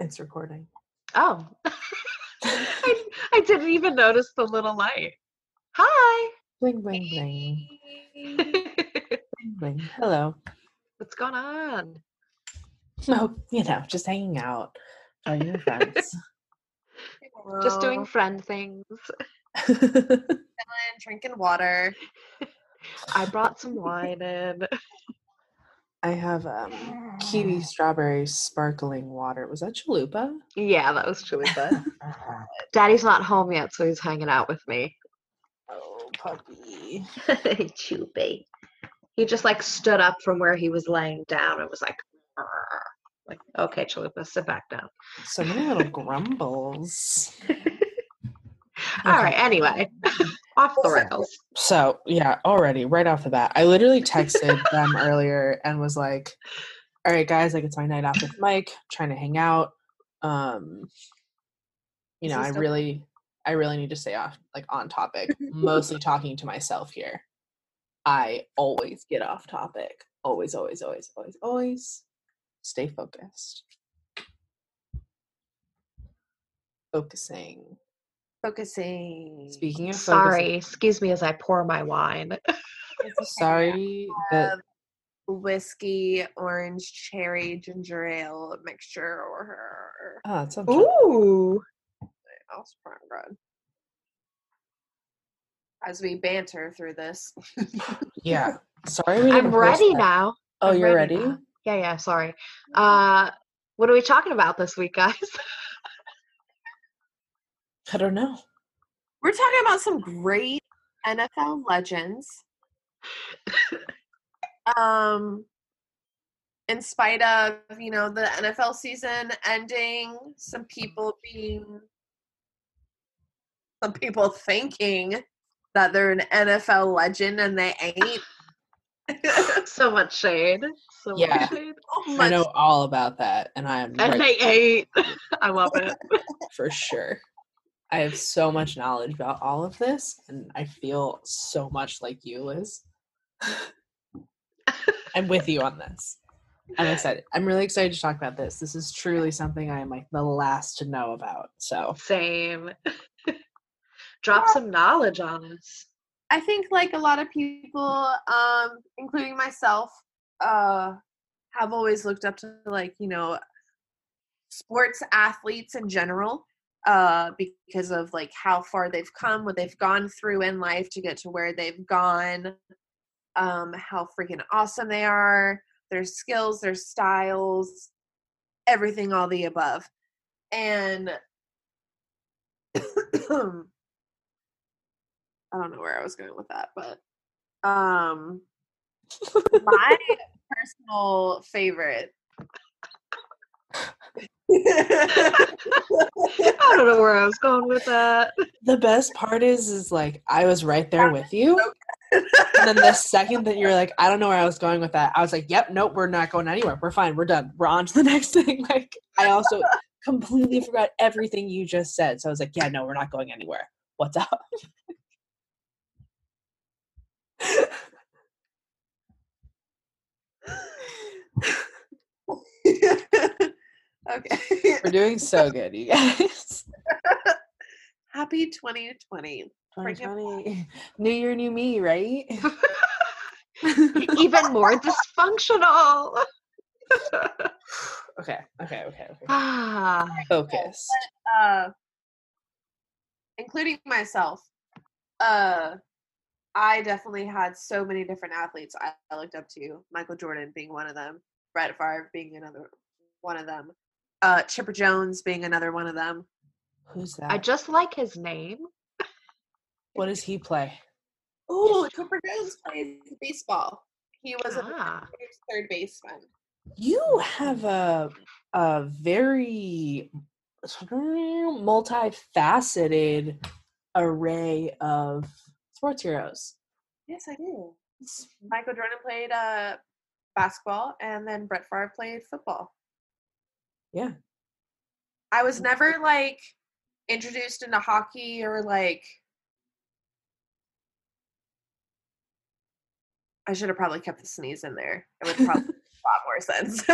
It's recording. Oh. I, I didn't even notice the little light. Hi. Bling bling bling. Bling bling. Hello. What's going on? Oh, you know, just hanging out. Talking to friends. Just doing friend things. drinking water. I brought some wine in. I have um kiwi strawberry sparkling water. Was that chalupa? Yeah, that was Chalupa. Daddy's not home yet, so he's hanging out with me. oh, puppy. Chubby. He just like stood up from where he was laying down and was like, "Arr." like, okay, Chalupa, sit back down. So many little grumbles. All Okay. right, anyway, off the rails. So yeah, already right off the bat, I literally texted them earlier and was like, "All right, guys, like it's my night off with Mike, trying to hang out. Um, you know, I really, I really need to stay off, like on topic. Mostly talking to myself here. I always get off topic. Always, always, always, always, always. Stay focused. Focusing. Focusing. Speaking of Sorry, excuse me as I pour my wine. sorry that whiskey, orange, cherry, ginger ale mixture or oh, that sounds Ooh. else prime bread. As we banter through this. Yeah. Sorry, I'm ready that. now. Oh, I'm you're ready? now. Yeah, yeah, sorry. Uh what are we talking about this week, guys? I don't know. We're talking about some great NFL legends. um in spite of, you know, the NFL season ending, some people being some people thinking that they're an NFL legend and they ain't. so much shade. So Yeah. much shade. So I know all about that, and I am And right they ate. I love it. for sure. I have so much knowledge about all of this, and I feel so much like you, Liz. I'm with you on this. I'm excited. I'm really excited to talk about this. This is truly something I am like the last to know about. So Same. Drop some knowledge on us. I think like a lot of people, um, including myself, uh, have always looked up to like you know sports athletes in general, uh, because of like how far they've come, what they've gone through in life to get to where they've gone, um, how freaking awesome they are, their skills, their styles, everything, all the above, and. I don't know where I was going with that, but um my personal favorite I don't know where I was going with that. the best part is, is like I was right there with you, and then the second that you're like, I don't know where I was going with that, I was like, Yep, nope, we're not going anywhere. We're fine. We're done. We're on to the next thing. Like I also completely forgot everything you just said, so I was like, Yeah, no, we're not going anywhere. What's up? okay. We're doing so good, you guys. Happy 2020. 2020. New year, new me, right? Even more dysfunctional. okay, okay, okay, okay. Ah, Focus. Uh including myself. Uh I definitely had so many different athletes I I looked up to. Michael Jordan being one of them, Brett Favre being another one of them, uh, Chipper Jones being another one of them. Who's that? I just like his name. what does he play? Oh, Chipper Jones plays baseball. He was a Ah, third baseman. You have a a very multifaceted array of sports heroes. Yes, I do. Michael Jordan played uh, basketball, and then Brett Favre played football. Yeah. I was never like introduced into hockey or like. I should have probably kept the sneeze in there. It would probably make a lot more sense.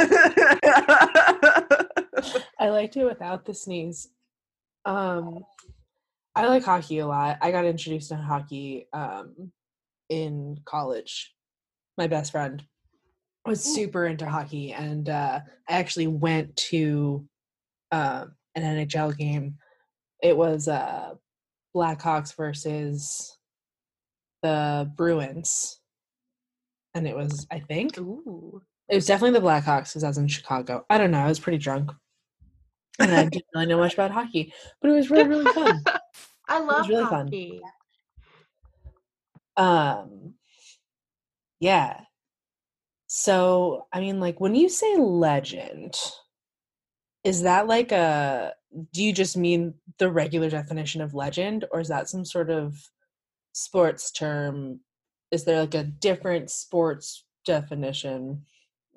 I liked it without the sneeze. Um, I like hockey a lot. I got introduced to hockey um, in college. My best friend was super into hockey, and uh, I actually went to uh, an NHL game. It was uh, Blackhawks versus the Bruins, and it was I think Ooh. it was definitely the Blackhawks because I was in Chicago. I don't know. I was pretty drunk. And I didn't really know much about hockey, but it was really, really fun. I love really fun. hockey. Um, yeah. So, I mean, like, when you say legend, is that like a, do you just mean the regular definition of legend, or is that some sort of sports term? Is there like a different sports definition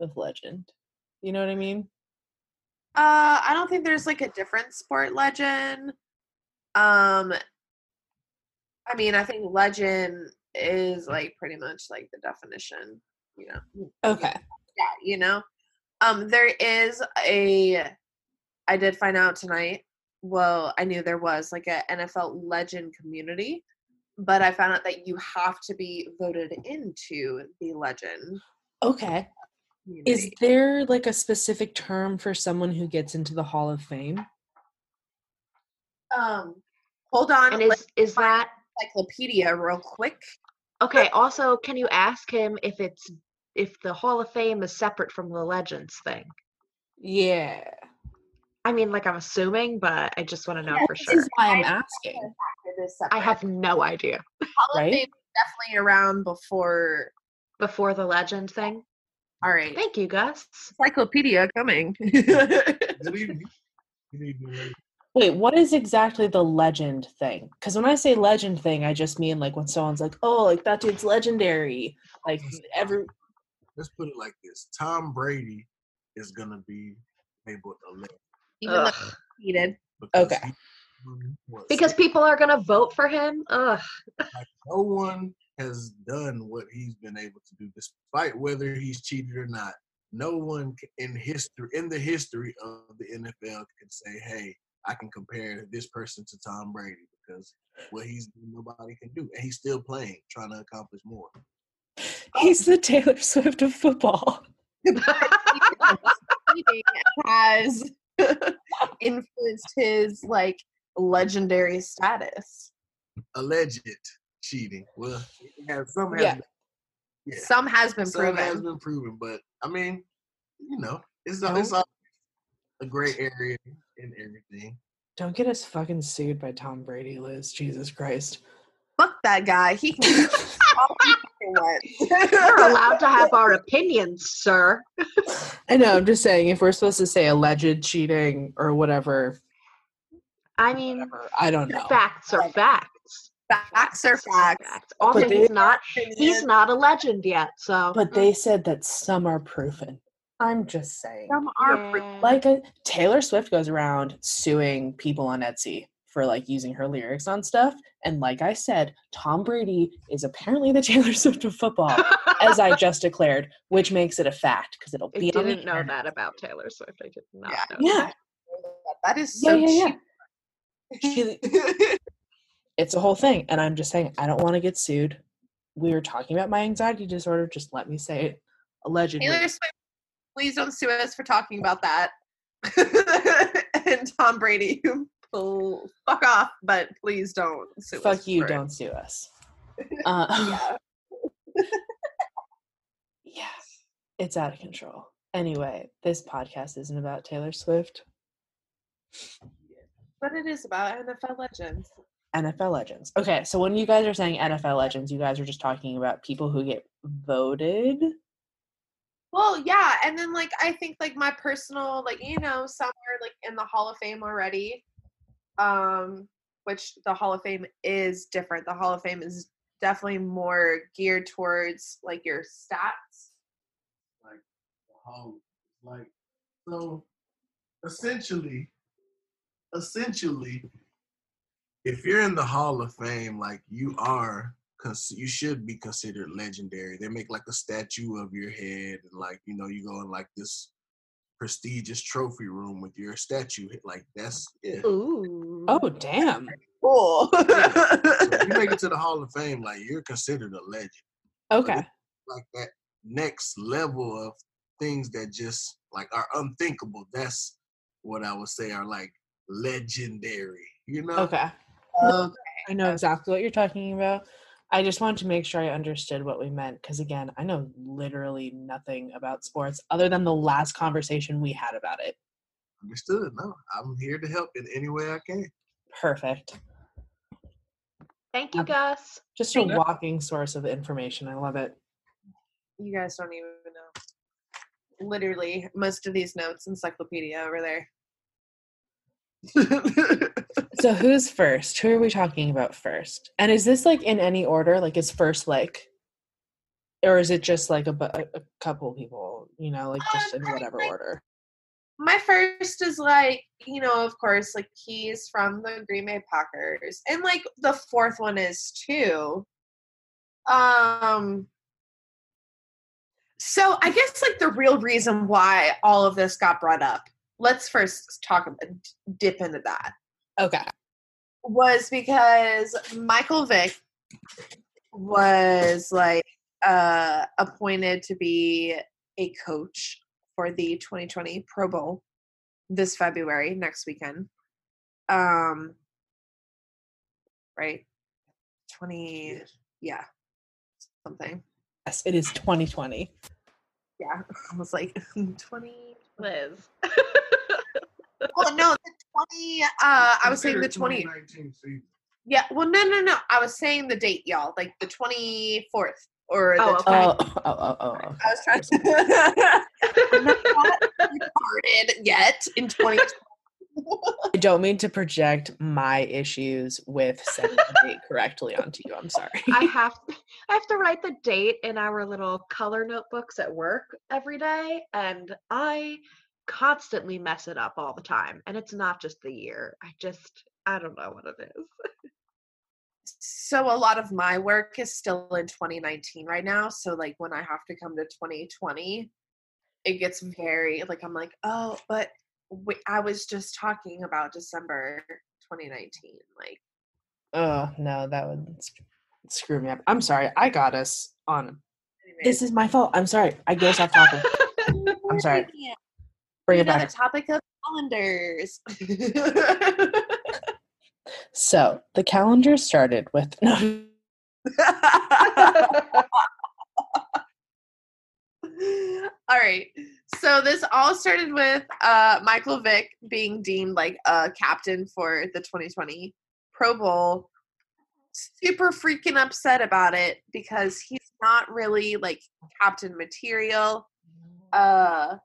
of legend? You know what I mean? Uh, I don't think there's like a different sport legend. Um, I mean, I think legend is like pretty much like the definition, you know. Okay. Yeah, you know. Um, there is a. I did find out tonight. Well, I knew there was like a NFL legend community, but I found out that you have to be voted into the legend. Okay. Community. Is there like a specific term for someone who gets into the Hall of Fame? um, hold on, And is is that encyclopedia real quick. okay? Also, can you ask him if it's if the Hall of Fame is separate from the Legends thing? Yeah. I mean, like I'm assuming, but I just want to know Yeah, for This sure. is why I'm asking. I have no idea. Hall of? Fame is definitely around before. Before the Legend thing. All right, Thank you, Gus. encyclopedia coming. Good evening. Good evening. ladies. Wait, what is exactly the legend thing? Because when I say legend thing, I just mean like when someone's like, "Oh, like that dude's legendary." Like every Let's put it like this: Tom Brady is gonna be able to live Even though Ugh. heated. because Okay. he what, Because six- people are gonna vote for him. Ugh. like, no one has done what he's been able to do, despite whether he's cheated or not. No one in history, in the history of the NFL, can say, "Hey, I can compare this person to Tom Brady," because what he's nobody can do, and he's still playing, trying to accomplish more. he's the Taylor Swift of football. Cheating has influenced his like legendary status. Alleged cheating. Well, yeah, some has Yeah. been, yeah. Some has been Some proven. has been proven, but I mean, you know, it's Don't- it's all a gray area in everything. Don't get us fucking sued by Tom Brady, Liz. Jesus Christ. Fuck that guy. He can do all he fucking wants. We're allowed to have our opinions, sir. I know. I'm just saying, if we're supposed to say alleged cheating or whatever, I mean, whatever I don't know. facts are facts. Facts are facts. Also, But they- he's not he's not a legend yet, so But they said that some are proven. I'm just saying. Some are Yeah. Like a, Taylor Swift goes around suing people on Etsy for like using her lyrics on stuff. And like I said, Tom Brady is apparently the Taylor Swift of football, as I just declared, which makes it a fact because it'll I be the didn't know internet. that about Taylor Swift. I did not Yeah. know. Yeah. That is Yeah, so yeah, yeah. cheap. It's a whole thing. And I'm just saying, I don't want to get sued. We were talking about my anxiety disorder. Just let me say it. Allegedly. Taylor Swift, please don't sue us for talking about that. and Tom Brady, fuck off, but please don't sue us. Fuck you, for don't sue us. Uh, Yeah. yeah, it's out of control. Anyway, this podcast isn't about Taylor Swift. But it is about NFL legends. NFL legends. Okay, so when you guys are saying NFL legends, you guys are just talking about people who get voted. Well, yeah, and then like I think like my personal like you know some are like in the Hall of Fame already, um, which the Hall of Fame is different. The Hall of Fame is definitely more geared towards like your stats. Like the whole, like so. Essentially, essentially, if you're in the Hall of Fame, like you are, cons- you should be considered legendary. They make like a statue of your head, and like you know, you go in like this prestigious trophy room with your statue. Like that's yeah. Ooh. Oh damn. Cool. So you make it to the Hall of Fame, like you're considered a legend. Okay. Like that next level of things that just like are unthinkable. That's what I would say are like legendary. You know? Okay. Okay. I know exactly what you're talking about. I just wanted to make sure I understood what we meant because, again, I know literally nothing about sports other than the last conversation we had about it. Understood. No, I'm here to help in any way I can. Perfect. Thank you, Gus. Just a walking source of information. I love it. You guys don't even know. Literally, most of these notes, encyclopedia over there. So, who's first? Who are we talking about first? And is this like in any order? Like, is first like, or is it just like a, a a couple people, you know, like just in whatever order? My first is like, you know, of course, like he's from the Green Bay Packers. And like the fourth one is too. Um so I guess like the real reason why all of this got brought up, let's first talk about dip into that. Okay. was because Michael Vick was like uh appointed to be a coach for the 2020 Pro Bowl this February next weekend. Um right 20 yeah something Yes, it is 2020. yeah I was like 20 Liz. well no the 20 uh I was saying the 20 2019. Yeah, well, no, no, no. I was saying the date, y'all, like the twenty fourth or the. Oh, 20 okay. Oh, oh, oh, oh, oh. I was trying to. I'm not recorded yet in twenty. I don't mean to project my issues with setting the date correctly onto you. I'm sorry. I have I have to write the date in our little color notebooks at work every day and I constantly mess it up all the time and it's not just the year. I just I don't know what it is. so a lot of my work is still in 2019 right now. So like when I have to come to 2020, it gets very like I'm like, oh, but wait, I was just talking about December 2019. Like, Oh no, that would screw me up. I'm sorry. I got us on. This is my fault. I'm sorry. I go stop talking. I'm sorry. Bring it back. topic of calendars. So the calendar started with no. all right. So this all started with uh, Michael Vick being deemed like a captain for the 2020 Pro Bowl. Super freaking upset about it because he's not really like captain material. Uh,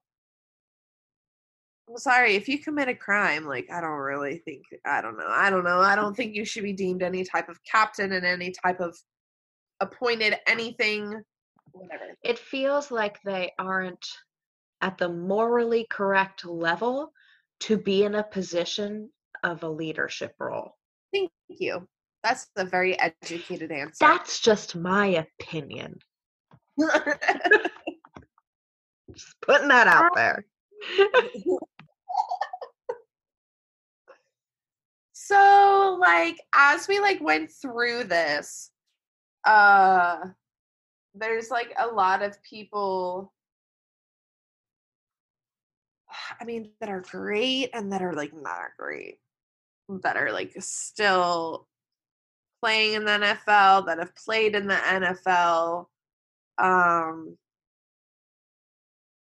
I'm sorry if you commit a crime. Like I don't really think I don't know. I don't know. I don't think you should be deemed any type of captain and any type of appointed anything. Whatever. it feels like they aren't at the morally correct level to be in a position of a leadership role. Thank you. That's a very educated answer. That's just my opinion. Just putting that out there. so like as we like went through this, uh there's like a lot of people I mean that are great and that are like not great. That are like still playing in the NFL, that have played in the NFL. Um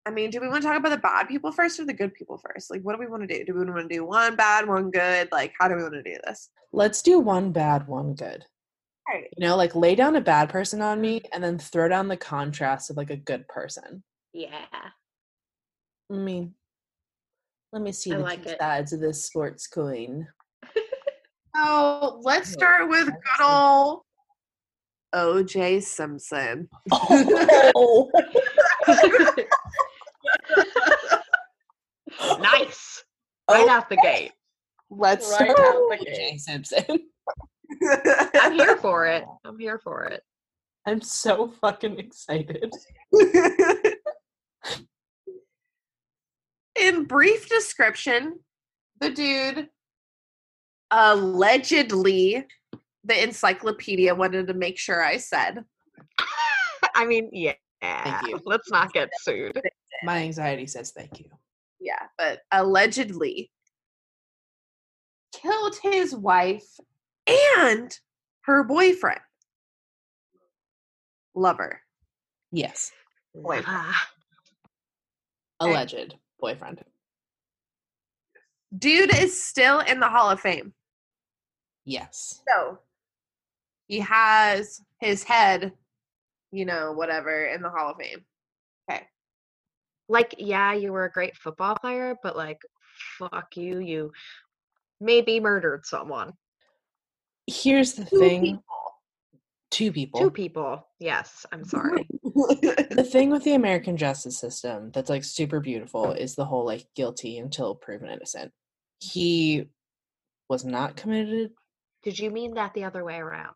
I mean, do we want to talk about the bad people first or the good people first? Like, what do we want to do? Do we want to do one bad, one good? Like, how do we want to do this? Let's do one bad, one good. All right. You know, like lay down a bad person on me and then throw down the contrast of like a good person. Yeah. I mean, let me see I the like two it. sides of this sports coin. So let's start with good old OJ Simpson. Oh, nice. Right Oh, out the gate. let's Right start out with the Jay gate. Simpson. I'm here for it. I'm here for it. I'm so fucking excited. In brief description, the dude allegedly, the encyclopedia wanted to make sure I said, I mean, yeah. Thank you. Let's not get sued. My anxiety says thank you. yeah, but allegedly killed his wife and her boyfriend. Lover. Yes. Boy. Ah, Alleged boyfriend. Dude is still in the Hall of Fame. Yes. So he has his head, you know, whatever, in the Hall of Fame. Okay. like, yeah, you were a great football player, but like, fuck you. You maybe murdered someone. Here's the Two thing. people. Two people. Two people. Yes, I'm sorry. the thing with the American justice system that's like super beautiful is the whole like guilty until proven innocent. He was not committed Did you mean that the other way around?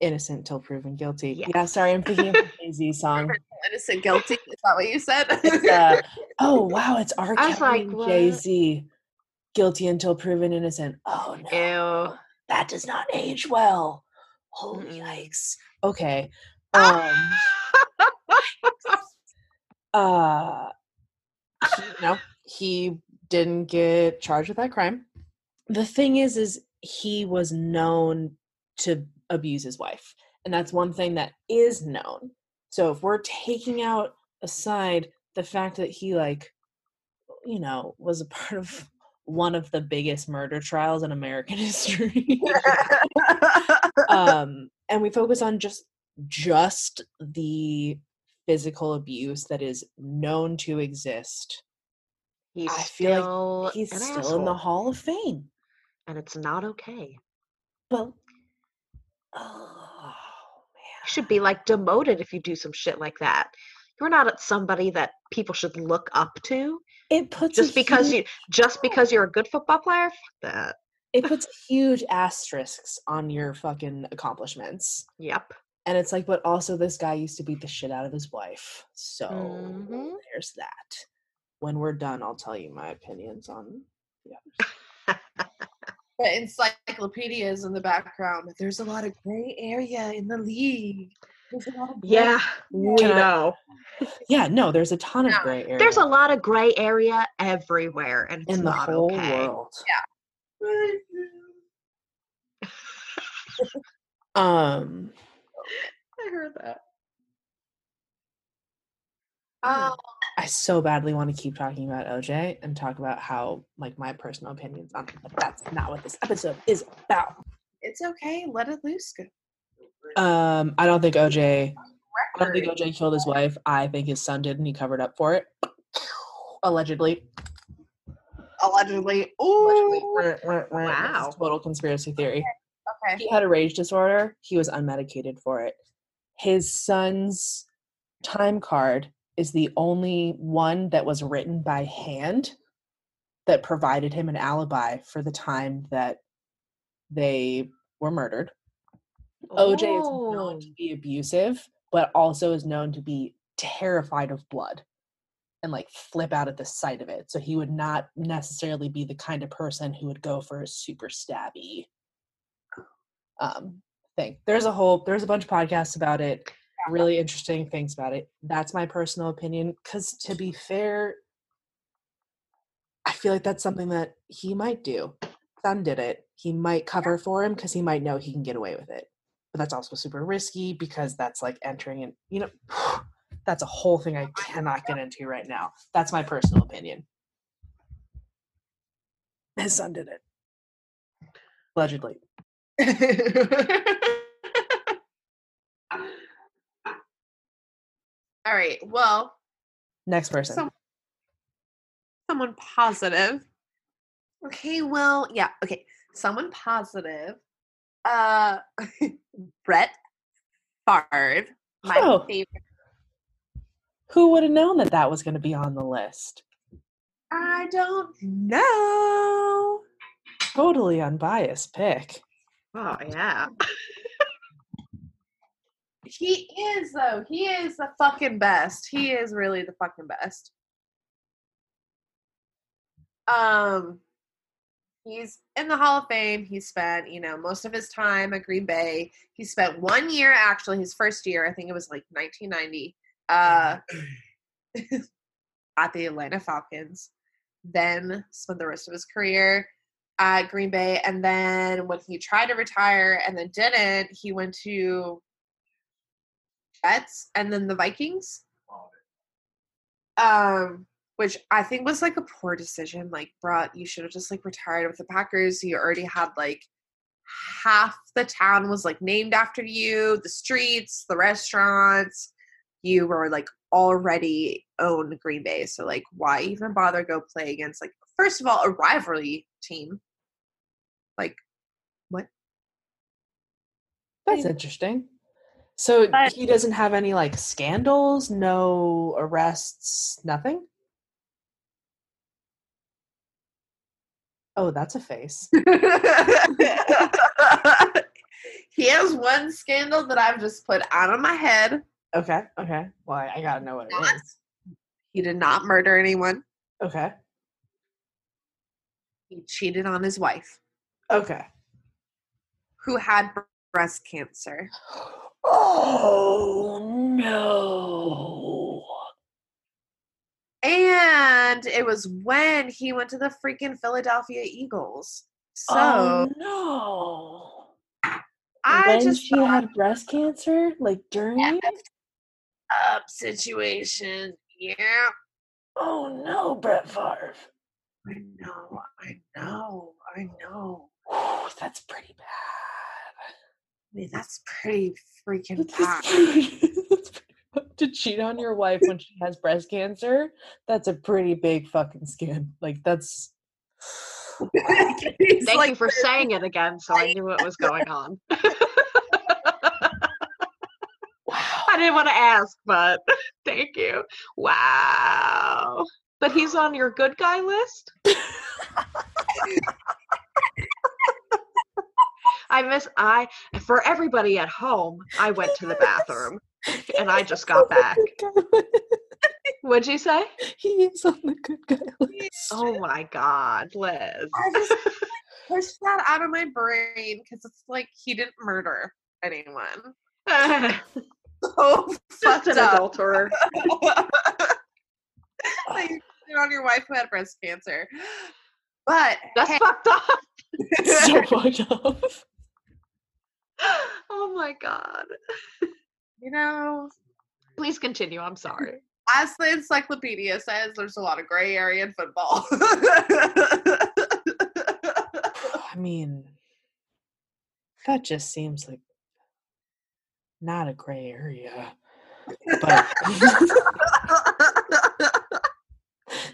innocent till proven guilty. Yes. Yeah, sorry, I'm thinking of the Jay-Z song. Innocent guilty. Is that what you said? Uh, oh wow, it's R. I was like. Jay Z. Guilty until proven innocent. Oh no, Ew. that does not age well. Holy yikes. Okay. Um. uh. he, no, he didn't get charged with that crime. The thing is, is he was known to abuse his wife, and that's one thing that is known. So if we're taking out aside the fact that he like, you know, was a part of one of the biggest murder trials in American history, um, and we focus on just just the physical abuse that is known to exist He's I feel like he's still in the Hall of Fame. and it's not okay. Well, oh man, You should be like demoted if you do some shit like that. You're not somebody that people should look up to it puts a just because huge- you just because you're a good football player. Fuck that. it puts huge asterisks on your fucking accomplishments. Yep. And it's like, but also this guy used to beat the shit out of his wife. So Mhm. there's that. When we're done, I'll tell you my opinions on but encyclopedias in the background. There's a lot of gray area in the league. There's a lot of gray Yeah, we Can know. Yeah, no, there's a ton of gray area. There's a lot of gray area everywhere, and it's in the not whole okay. world. area. Um I heard that. Um, I so badly want to keep talking about OJ and talk about how like my personal opinions on it, but that's not what this episode is about. it's okay. Let it loose. Good Um, I don't think OJ. I don't think. OJ killed his wife. I think his son did, and he covered up for it. Allegedly. Allegedly. Ooh. Wow. Total conspiracy theory. Okay. He had a rage disorder. He was unmedicated for it. His son's time card is the only one that was written by hand that provided him an alibi for the time that they were murdered. OJ is known Oh. to be abusive, but also is known to be terrified of blood and like flip out at the sight of it. So he would not necessarily be the kind of person who would go for a super stabby um thing. There's a whole there's a bunch of podcasts about it, really interesting things about it. That's my personal opinion cuz to be fair I feel like that's something that he might do. Son did it. He might cover for him cuz he might know he can get away with it. But that's also super risky because that's like entering and you know, that's a whole thing I cannot get into right now. That's my personal opinion. His son did it. Allegedly. All right. Well, Next person. Some- someone positive. Okay, well, yeah, okay. Someone positive. Uh Brett Favre, my Oh. favorite. Who would have known that that was going to be on the list? I don't know. Totally unbiased pick. Oh yeah. He is though. He is the fucking best. He is really the fucking best. Um, he's in the Hall of Fame. He spent, you know, most of his time at Green Bay. He spent one year, actually, his first year, I think it was like 1990, uh, at the Atlanta Falcons. Then spent the rest of his career at Green Bay. And then when he tried to retire and then didn't, he went to Jets and then the Vikings. Um, which I think was like a poor decision. Like, brought you should have just like retired with the Packers. You already had like half the town was like named after you, the streets, the restaurants. You were like already owned Green Bay. So like why even bother go play against like first of all a rivalry team? Like what? That's interesting. So But- he doesn't have any like scandals, no arrests, nothing? Oh, that's a face. he has one scandal that I've just put out of my head. Okay, okay. Well, I, I gotta know what it Not- is. He did not murder anyone. Okay, He cheated on his wife, okay. who had breast cancer. Oh no! And it was when he went to the freaking Philadelphia Eagles. So oh no! I when just she thought, had breast cancer, like during. up situation. Yeah. Oh no, Brett Favre. I know, I know, I know. Whew, that's pretty bad. I mean, that's pretty freaking bad. that's pretty bad. to cheat on your wife when she has breast cancer, that's a pretty big fucking skin. Like that's Thank like, you for saying it again, so I knew what was going on. wow. I didn't want to ask, but thank you. Wow. But he's on your good guy list? I miss I for everybody at home, I went to the bathroom and I just got back. What'd you say? He is on the good guy list. Oh my god, Liz. I just push that out of my brain because it's like he didn't murder anyone. Oh, so just an up. adulterer. Like, you cheated on your wife who had breast cancer. But That's hey, fucked up. It's so fucked up. Oh my god. You know, Please continue. I'm sorry. as the encyclopedia says, there's a lot of gray area in football. I mean, that just seems like not a gray area. But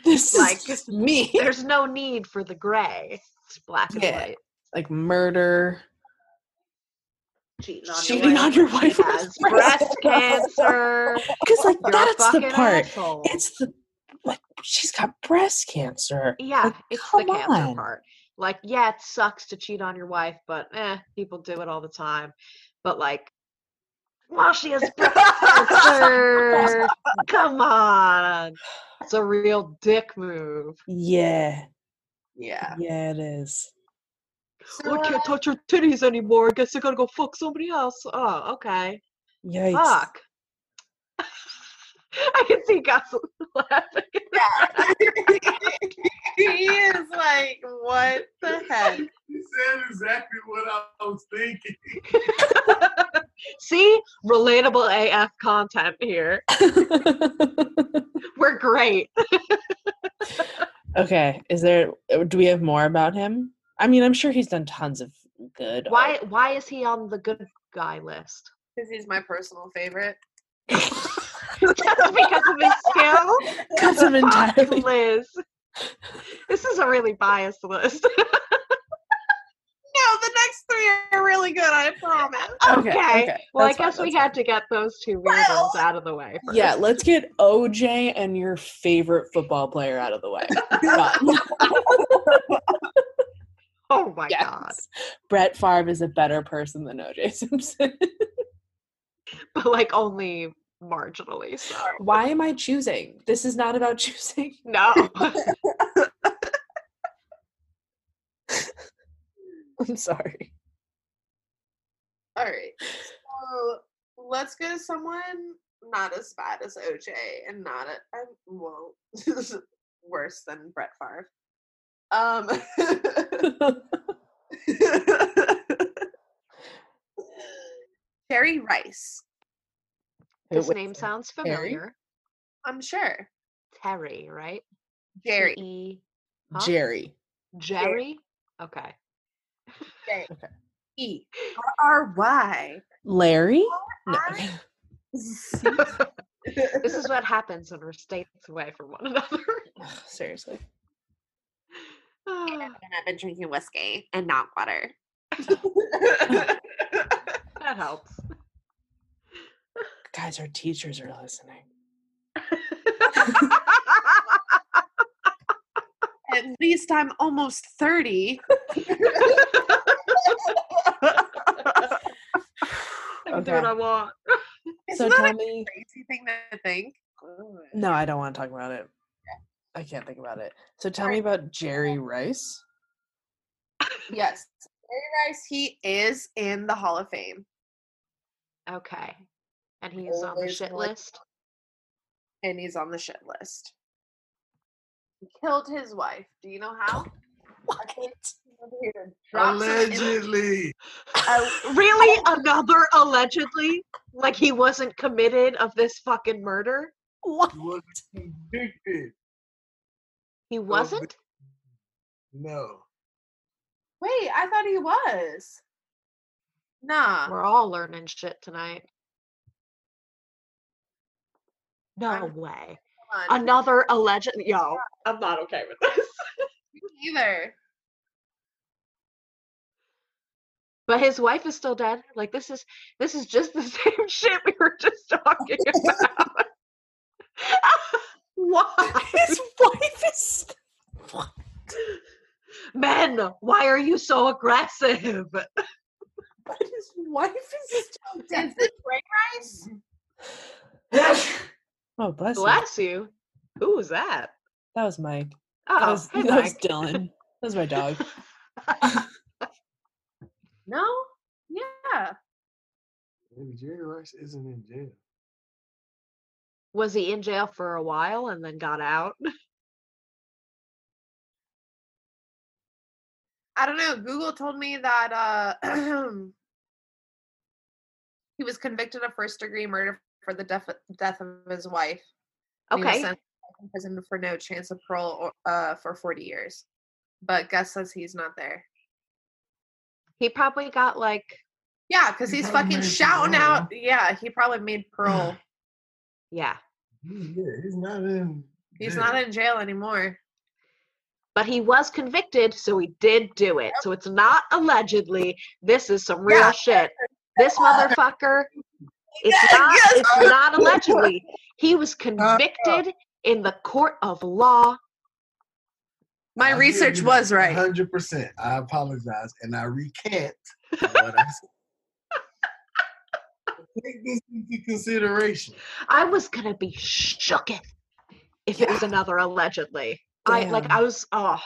this Like, is me. There's no need for the gray. It's black and Yeah. white. Like murder. Cheating on Cheating your on wife your wife with has breast breast cancer. Because like You're that's the part. asshole. It's the like she's got breast cancer. Yeah, Like, it's the cancer on. part. Like, yeah, it sucks to cheat on your wife, but eh, people do it all the time. But like, well, she has breast cancer. Come on, it's a real dick move. Yeah. yeah. Yeah, it is. Oh, I can't touch her titties anymore. I guess I gotta go fuck somebody else. Oh, okay. Yikes. Fuck. I can see Gus laughing. he is like, what the heck? He said exactly what I was thinking. see, relatable AF content here. We're great. okay. Is there do we have more about him? I mean, I'm sure he's done tons of good. Why? Why is he on the good guy list? Because he's my personal favorite. Just because of his skill? Because I'm entirely Liz. This is a really biased list. No, the next three are really good, I promise. Okay, okay. okay, Well, I that's fine, guess we that's had to get those two weird Well- ones out of the way. First. Yeah, let's get OJ and your favorite football player out of the way. Oh my god. Brett Favre is a better person than OJ Simpson. But like only marginally so. Why am I choosing? This is not about choosing. No. I'm sorry. All right. So let's go to someone not as bad as OJ and not a, well worse than Brett Favre. Um, Terry Rice. His name sounds Terry? familiar. I'm sure. Terry, right? Jerry. T-E- huh? Jerry. Jerry? Okay. E R Y. Larry? No. This is what happens when we're states away from one another. Ugh, Seriously. And I've been drinking whiskey and not water. that helps. Guys, our teachers are listening. At least I'm almost 30. I can do what I want. So Isn't that tell a me. crazy thing to think? No, I don't want to talk about it. I can't think about it. So tell me about Jerry Rice. Yes. Jerry Rice, he is in the Hall of Fame. Okay. And he's on the shit list. and he's on the shit list. He killed his wife. Do you know how? What? Allegedly. Oh, really? Oh. Another allegedly? Like he wasn't committed of this fucking murder? What? He wasn't convicted. He wasn't? No. Wait, I thought he was. Nah. We're all learning shit tonight. No I'm- way. Another alleged. Yo, I'm not okay with this. Me Either. But his wife is still dead. Like this is this is just the same shit we were just talking about. Why? His wife is. What? Men, why are you so aggressive? But his wife is still Is dead. this Ray Rice? Oh, bless you. Bless you. Who was that? That was Mike. Oh, that was, hey, that was Dylan. That was my dog. No? Yeah. Maybe Jerry Rice isn't in jail. Was he in jail for a while and then got out? I don't know. Google told me that uh he was convicted of first degree murder for the death death of his wife. he Okay. sent to prison for no chance of parole uh, for 40 years. But Gus says he's not there. He probably got like Yeah, because he's fucking shouting parole. out. Yeah, he probably made parole. yeah. He's, yeah, he's not in. he's jail. not in jail anymore. But he was convicted, so he did do it. So it's not allegedly. This is some real Yeah. shit. This motherfucker, it's not yes. it's not allegedly. He was uh, convicted uh. in the court of law. My I'll research was right. 100%. I apologize and I recant what I said. Take this into consideration. I was gonna be shooketh if it was another allegedly. I like I was oh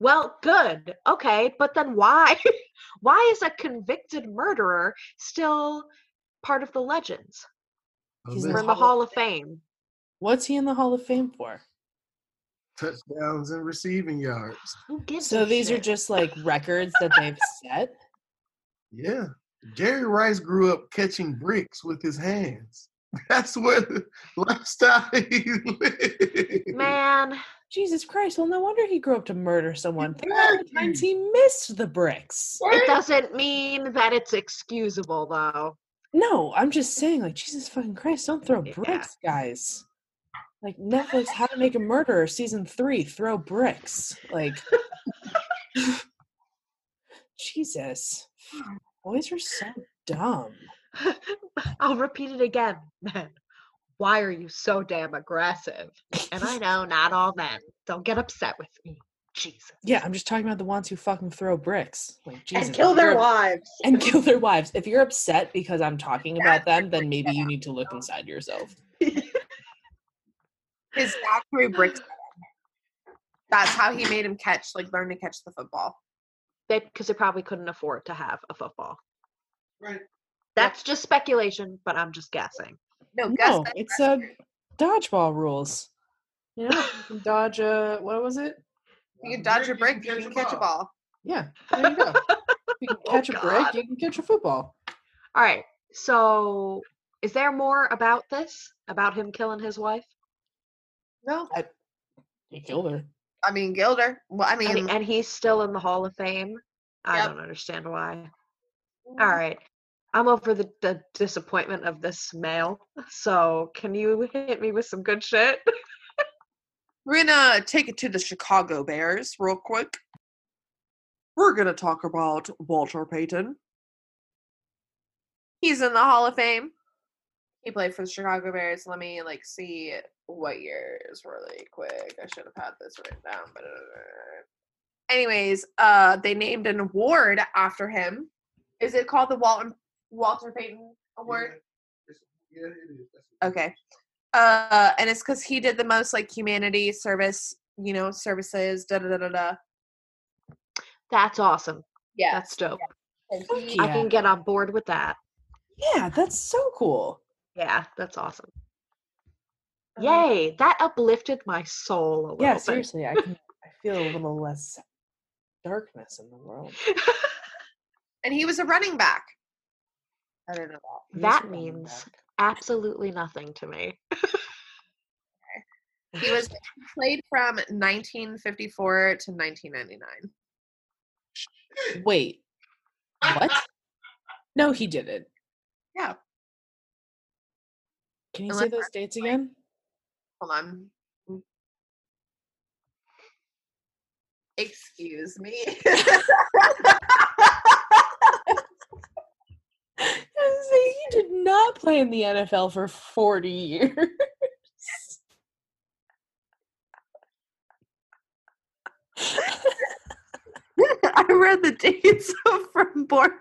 well good. Okay, but then why why is a convicted murderer still part of the legends? He's in in the Hall of Fame? What's he in the Hall of Fame for? Touchdowns and receiving yards. Who gives So a these are just like records that they've set. Yeah. Jerry Rice grew up catching bricks with his hands. That's what the lifestyle he lived. man. Jesus Christ! Well, no wonder he grew up to murder someone. Think about the times he missed the bricks. It doesn't mean that it's excusable though. No, I'm just saying, like Jesus fucking Christ! Don't throw Yeah. bricks, guys. Like Netflix, How to Make a Murderer, season three. Throw bricks. Like Jesus, oh boys are so dumb. I'll repeat it again, man. Why are you so damn aggressive? And I know not all men. Don't get upset with me. Jesus. Yeah, I'm just talking about the ones who fucking throw bricks. Like Jesus, and kill their wives. and kill their wives. If you're upset because I'm talking about them, then maybe you need to look inside yourself. His dad threw bricks. That's how he made him catch, like, learn to catch the football. They because they probably couldn't afford to have a football. Right. That's just speculation, but I'm just guessing. No, No, that- it's uh, dodgeball rules. You know, you can dodge a what was it? you can dodge a brick, you can catch a ball. Yeah, there you go. You can Oh, catch a brick, God. you can catch a football. All right. So, is there more about this? About him killing his wife? No, He killed her. I mean Gilder. Well, I mean, And, and he's still in the Hall of Fame? I Yep. don't understand why. Mm-hmm. All right. I'm over the, the disappointment of this male. So, can you hit me with some good shit? We're gonna take it to the Chicago Bears real quick. We're gonna talk about Walter Payton. He's in the Hall of Fame. He played for the Chicago Bears. Let me like see what years really quick. I should have had this written down, but uh, anyways, uh, they named an award after him. Is it called the Walton Walter Payton Award? Yeah, it is. Okay. Uh, and it's because he did the most like humanity service, you know, services. Da da da da da. That's awesome. Yeah. That's dope. and he- yeah. I can get on board with that. Yeah, that's so cool. Yeah, that's awesome. um, Yay, that uplifted my soul a little Yeah, bit. seriously, I can. I feel a little less darkness in the world. And he was a running back. I didn't know that. He's That running means back. Absolutely nothing to me. He was played from 1954 to 1999. Wait, what? No, he didn't. Yeah. Can you say those dates again? Hold on. Mm. Excuse me. I was saying he did not play in the NFL for 40 years. I read the dates from born.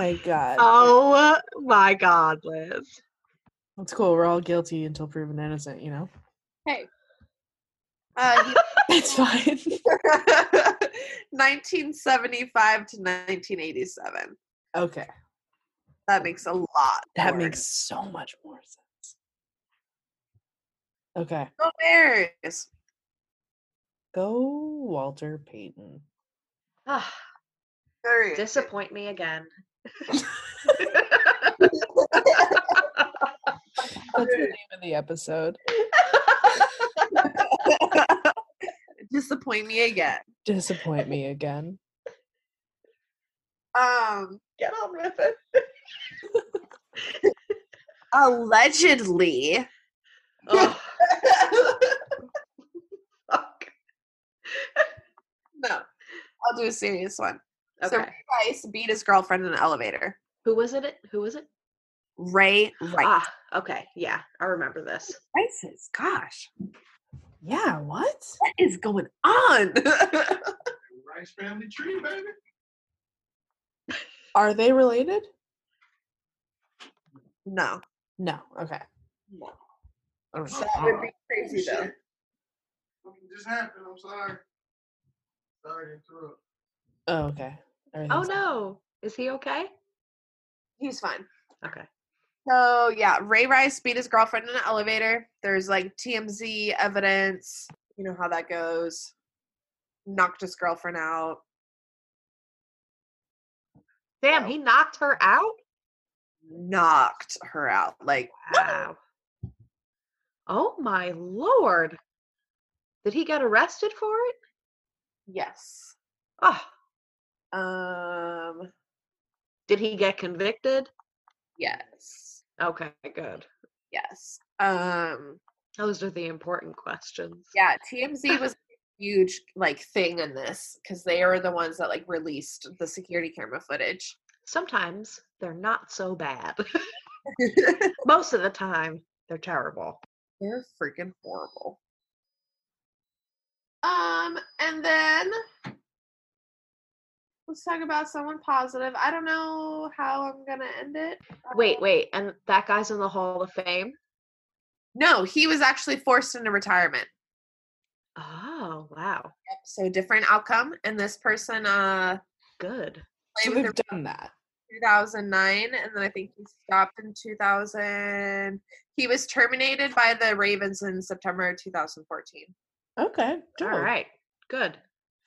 My God. Oh my god, Liz. That's cool. We're all guilty until proven innocent, you know? hey. Uh, he That's fine. 1975 to 1987. okay. That makes a lot. That more makes so much more sense. Okay. Go Bears. Go Walter Payton. Ah, disappoint me again. That's the name of the episode. Disappoint me again. Disappoint me again. Um, Get on with it. allegedly. Oh, fuck. No, I'll do a serious one. So Ray Rice beat his girlfriend in an elevator. Who was it? Who was it? Ray Rice. Ah, okay. Yeah, I remember this. Rices. Gosh, Yeah, what? what is going on? Rice family tree, baby. Are they related? no, No. Okay. no. I don't know. That would be crazy though. Shit. Something just happened. I'm sorry. Sorry to interrupt. Oh, okay. Oh fine. no. Is he okay? He's fine. Okay. So yeah, Ray Rice beat his girlfriend in an elevator. There's like TMZ evidence. You know how that goes. Knocked his girlfriend out. Damn, Wow. he knocked her out? Knocked her out. Like Wow. Oh my lord. Did he get arrested for it? yes. Oh, Um. did he get convicted? Yes. Okay, good. Yes. Um. Those are the important questions. Yeah. TMZ was a huge like thing in this because they are the ones that like released the security camera footage. Sometimes they're not so bad. Most of the time, they're terrible. They're freaking horrible. Um, and then let's talk about someone positive. I don't know how I'm gonna end it. Wait, wait, and that guy's in the Hall of Fame? No, he was actually forced into retirement. Oh wow. So different outcome, and this person uh Good. So played we've done that. 2009, and then I think he stopped in 2000. He was terminated by the Ravens in September 2014. Okay. All dope. right. Good.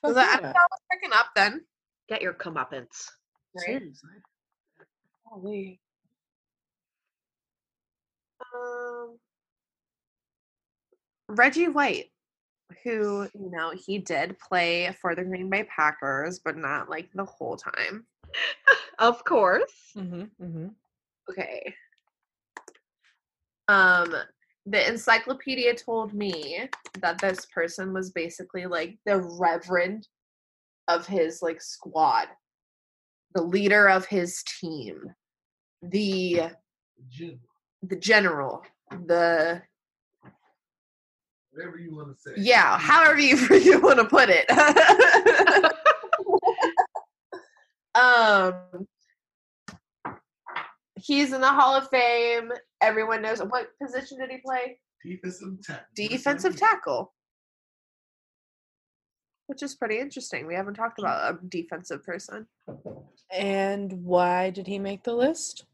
So Fuck the. NFL was picking up then. Get your comeuppance. Right? Seriously. Holy. Um, Reggie White, who, you know, he did play for the Green Bay Packers, but not like the whole time. Of course. Mm-hmm, mm-hmm. Okay. Um, the encyclopedia told me that this person was basically like the reverend of his like squad, the leader of his team, the Jim, the general, the whatever you want to say. yeah, however you you want to put it. um, he's in the Hall of Fame. Everyone knows what position did he play? Defensive tackle. Defensive tackle, which is pretty interesting. We haven't talked about a defensive person. And why did he make the list?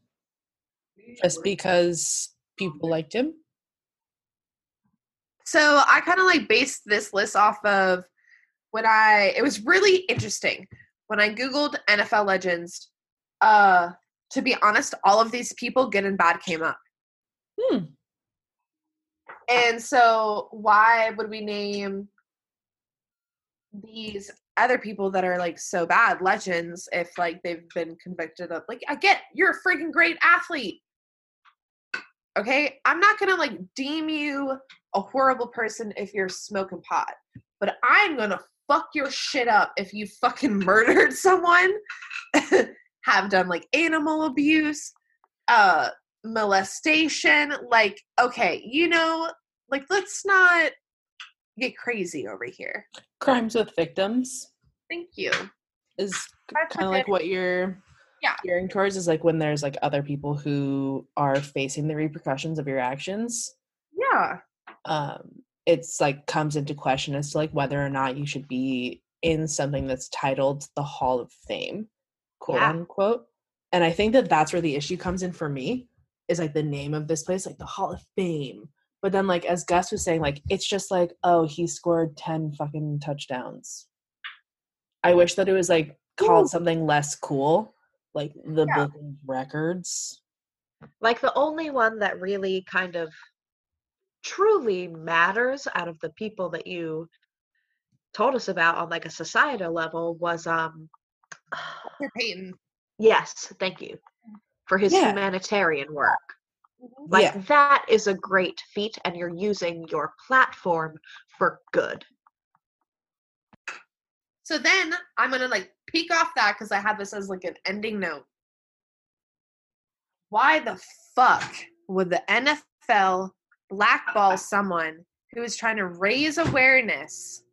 Just because people liked him? So I kind of like based this list off of when I it was really interesting when I googled NFL legends. Uh to be honest, all of these people good and bad came up. Hmm. And so why would we name these other people that are like so bad legends if like they've been convicted of like I get you're a freaking great athlete. Okay? I'm not going to like deem you a horrible person if you're smoking pot, but I'm going to fuck your shit up if you fucking murdered someone, have done like animal abuse, uh molestation, like okay, you know, like let's not get crazy over here. Crimes with victims Thank you. is kind of like what you're Yeah. gearing towards is like when there's like other people who are facing the repercussions of your actions. Yeah. um it's like comes into question as to like whether or not you should be in something that's titled the hall of fame quote Yeah. unquote and i think that that's where the issue comes in for me is like the name of this place like the hall of fame but then like as gus was saying like it's just like oh he scored 10 fucking touchdowns i wish that it was like called Ooh. something less cool like the Yeah. book of records Like the only one that really kind of truly matters out of the people that you told us about on like a societal level was um Dr. Payton. yes, thank you. For his Yeah. humanitarian work. Mm-hmm. Like Yeah. that is a great feat and you're using your platform for good. So then I'm gonna like peek off that because I had this as like an ending note. Why the fuck would the NFL blackball someone who is trying to raise awareness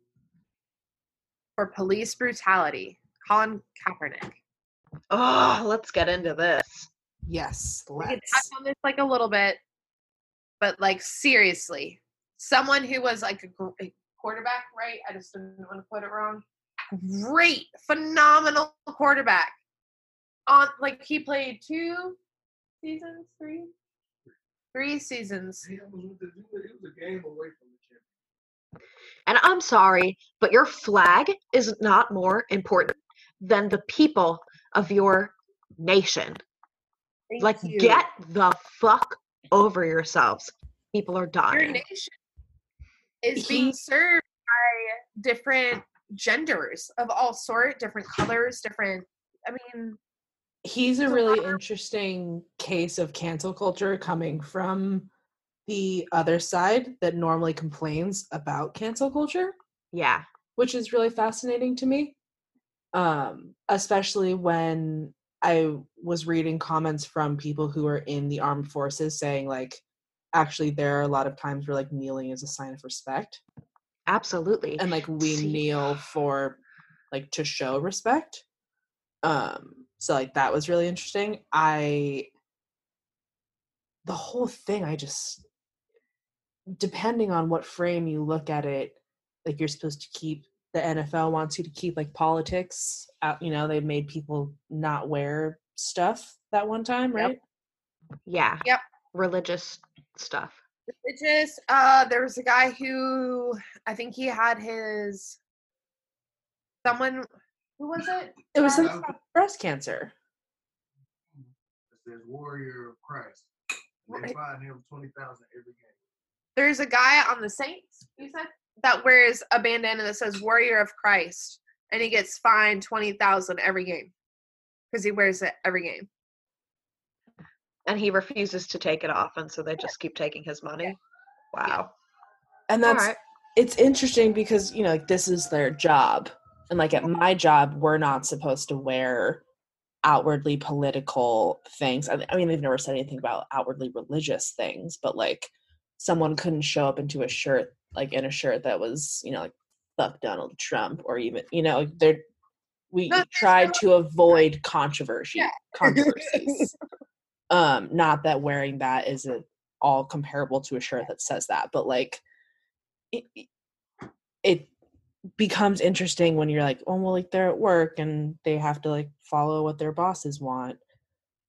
for police brutality? Colin Kaepernick. Oh, let's get into this. Yes We could let's touch on this like a little bit, but like seriously, someone who was like a, a quarterback, right? I just didn't want to put it wrong. Great, phenomenal quarterback. On like he played two seasons, three, three seasons. He was, with was a game away from the championship. And I'm sorry, but your flag is not more important than the people of your nation. Thank Like, you. get the fuck over yourselves. People are dying. your dying. nation is being served by different genders of all sort, different colors, different. I mean, he's a There's a really of- interesting case of cancel culture coming from the other side that normally complains about cancel culture Yeah. which is really fascinating to me um especially when i was reading comments from people who are in the armed forces saying like actually there are a lot of times where like kneeling is a sign of respect. Absolutely. and like we See- kneel for like to show respect. Um so like that was really interesting. I the whole thing i just depending on what frame you look at it like you're supposed to keep the NFL wants you to keep like politics out. You know, they made people not wear stuff that one time, Yep. right? Yeah. Yep. Religious stuff. Religious. uh there was a guy who I think he had his someone who was it? It was something about breast cancer. It says Warrior of Christ. They Right. find him twenty thousand every game. There's a guy on the Saints, you said, that wears a bandana that says Warrior of Christ and he gets fined twenty thousand every game. Because he wears it every game. And he refuses to take it off, and so they just keep taking his money. Wow. And that's right. it's interesting because you know like this is their job and like at my job we're not supposed to wear outwardly political things i, I mean they've never said anything about outwardly religious things but like someone couldn't show up into a shirt like in a shirt that was you know like fuck donald trump or even you know like, they're we No, tried no- to avoid controversy Yeah. controversies. Um not that wearing that is at all comparable to a shirt that says that but like it, it- it becomes interesting when you're like oh well like they're at work and they have to like follow what their bosses want.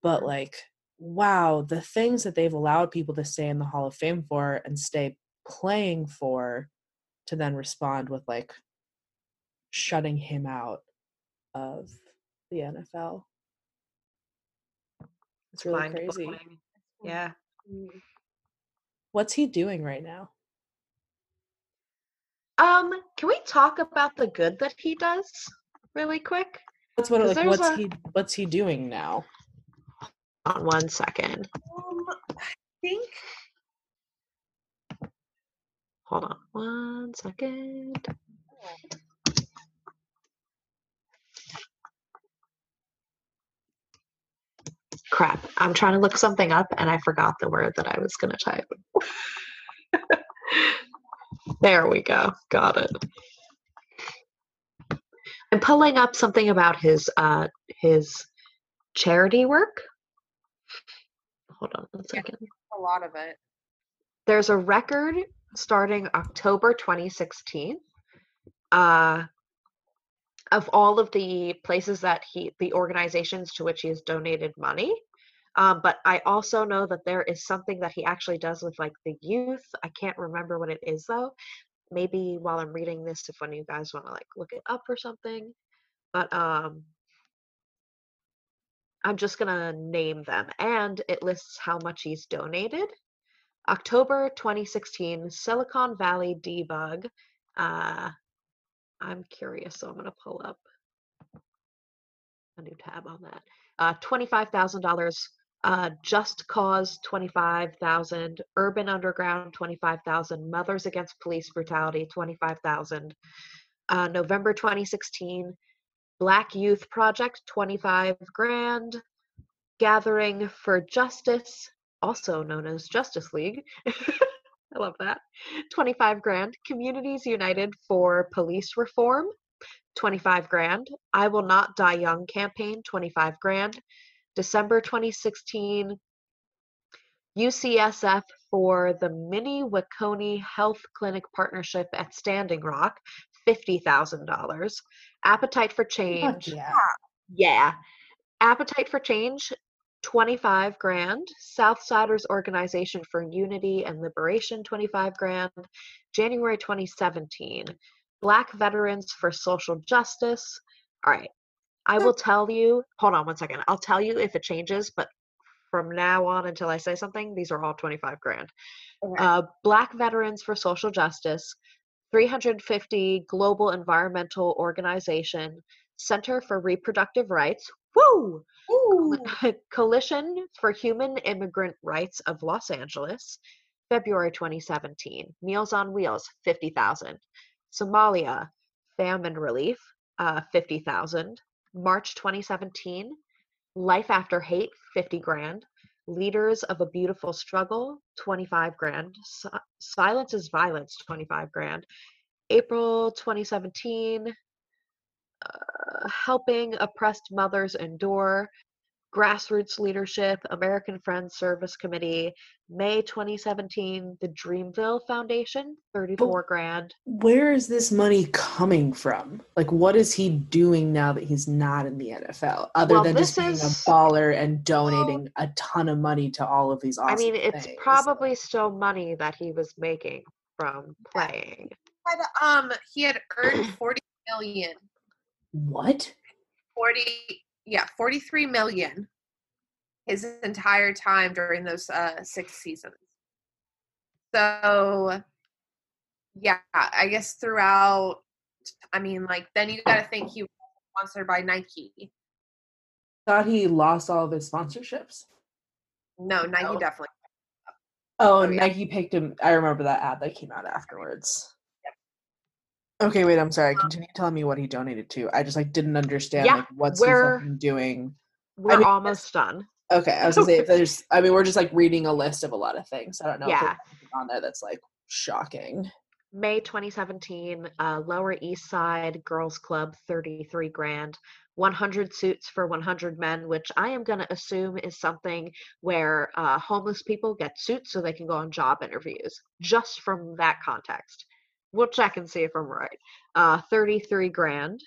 But like wow the things that they've allowed people to stay in the hall of fame for and stay playing for to then respond with like shutting him out of the nfl it's really crazy. Yeah. what's he doing right now Um, can we talk about the good that he does really quick? that's what like what's a- he what's he doing now On one second. Um, I think Hold on one second. Crap. I'm trying to look something up and I forgot the word that I was going to type. there we go. Got it. I'm pulling up something about his uh his charity work. Hold on one Yeah. second a lot of it. there's a record starting October 2016 uh, of all of the places that he, the organizations to which he has donated money. Um, but I also know that there is something that he actually does with like the youth. I can't remember what it is though. Maybe while I'm reading this, if one of you guys want to like look it up or something. But um, I'm just gonna name them, and it lists how much he's donated. October 2016, Silicon Valley debug. Uh, I'm curious, so I'm gonna pull up a new tab on that. Uh, twenty-five thousand dollars. Uh, Just Cause twenty-five thousand. Urban Underground twenty-five thousand. Mothers Against Police Brutality twenty-five thousand. Uh, November 2016, Black Youth Project 25 grand. Gathering for Justice, also known as Justice League. I love that. 25 grand. Communities United for Police Reform, 25 grand. I Will Not Die Young campaign, 25 grand. December 2016, UCSF for the Mni Wiconi Health Clinic Partnership at Standing Rock, $50,000. Appetite for Change. yeah Yeah. Appetite for Change, 25 grand. Southsiders Organization for Unity and Liberation, 25 grand. January 2017. Black Veterans for Social Justice. All right. I will tell you, hold on one second. I'll tell you if it changes, but from now on until I say something, these are all 25 grand. Okay. Uh, Black Veterans for Social Justice, 350 Global Environmental Organization, Center for Reproductive Rights, woo! Coalition for Human Immigrant Rights of Los Angeles, February 2017. Meals on Wheels, 50,000. Somalia, Famine Relief, uh, 50,000. March 2017. Life After Hate, 50 grand. Leaders of a Beautiful Struggle, 25 grand. Si- Silence is Violence, 25 grand. April 2017. Uh, helping oppressed mothers endure Grassroots Leadership, American Friends Service Committee, May 2017, the Dreamville Foundation, 34 grand. Where is this money coming from? Like, what is he doing now that he's not in the NFL, other Well, than just being is- a baller and donating a ton of money to all of these awesome I mean, it's things? probably still money that he was making from playing. Had, um, he had earned 40 million. What? 40 yeah 43 million his entire time during those uh six seasons so yeah i guess throughout i mean like then you gotta think he was sponsored by nike Thought he lost all of his sponsorships. no nike definitely Oh, Oh, yeah. Nike picked him. I remember that ad that came out afterwards. Okay, wait. I'm sorry. Continue telling me what he donated to. I just like didn't understand Yeah, like what's he we're- fucking doing. We're mean, almost done. Okay, I was gonna say if there's. I mean, we're just like reading a list of a lot of things. I don't know. if Yeah. on there that's like shocking. May 2017, uh, Lower East Side Girls Club, 33 grand. 100 suits for 100 men, which I am going to assume is something where uh, homeless people get suits so they can go on job interviews, just from that context. We'll check and see if I'm right. Uh, 33 grand.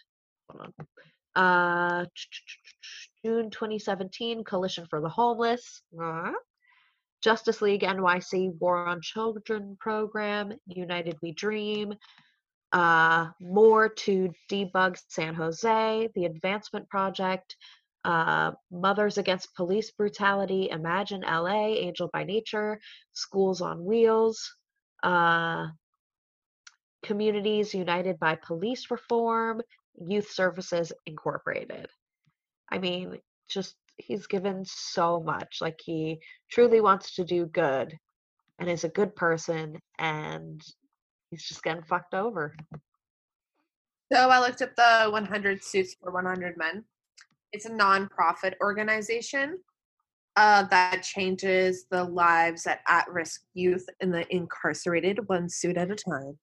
Hold on. Uh, June 2017, Coalition for the Homeless. Uh, Justice League NYC War on Children program, United We Dream, uh, more to debug San Jose, the Advancement Project, uh, Mothers Against Police Brutality, Imagine LA, Angel by Nature, Schools on Wheels, uh, Communities United by Police Reform, Youth Services Incorporated. I mean, just he's given so much. Like he truly wants to do good and is a good person and he's just getting fucked over. so i looked up the 100 suits for 100 men it's a non-profit organization uh, that changes the lives of at-risk youth and the incarcerated one suit at a time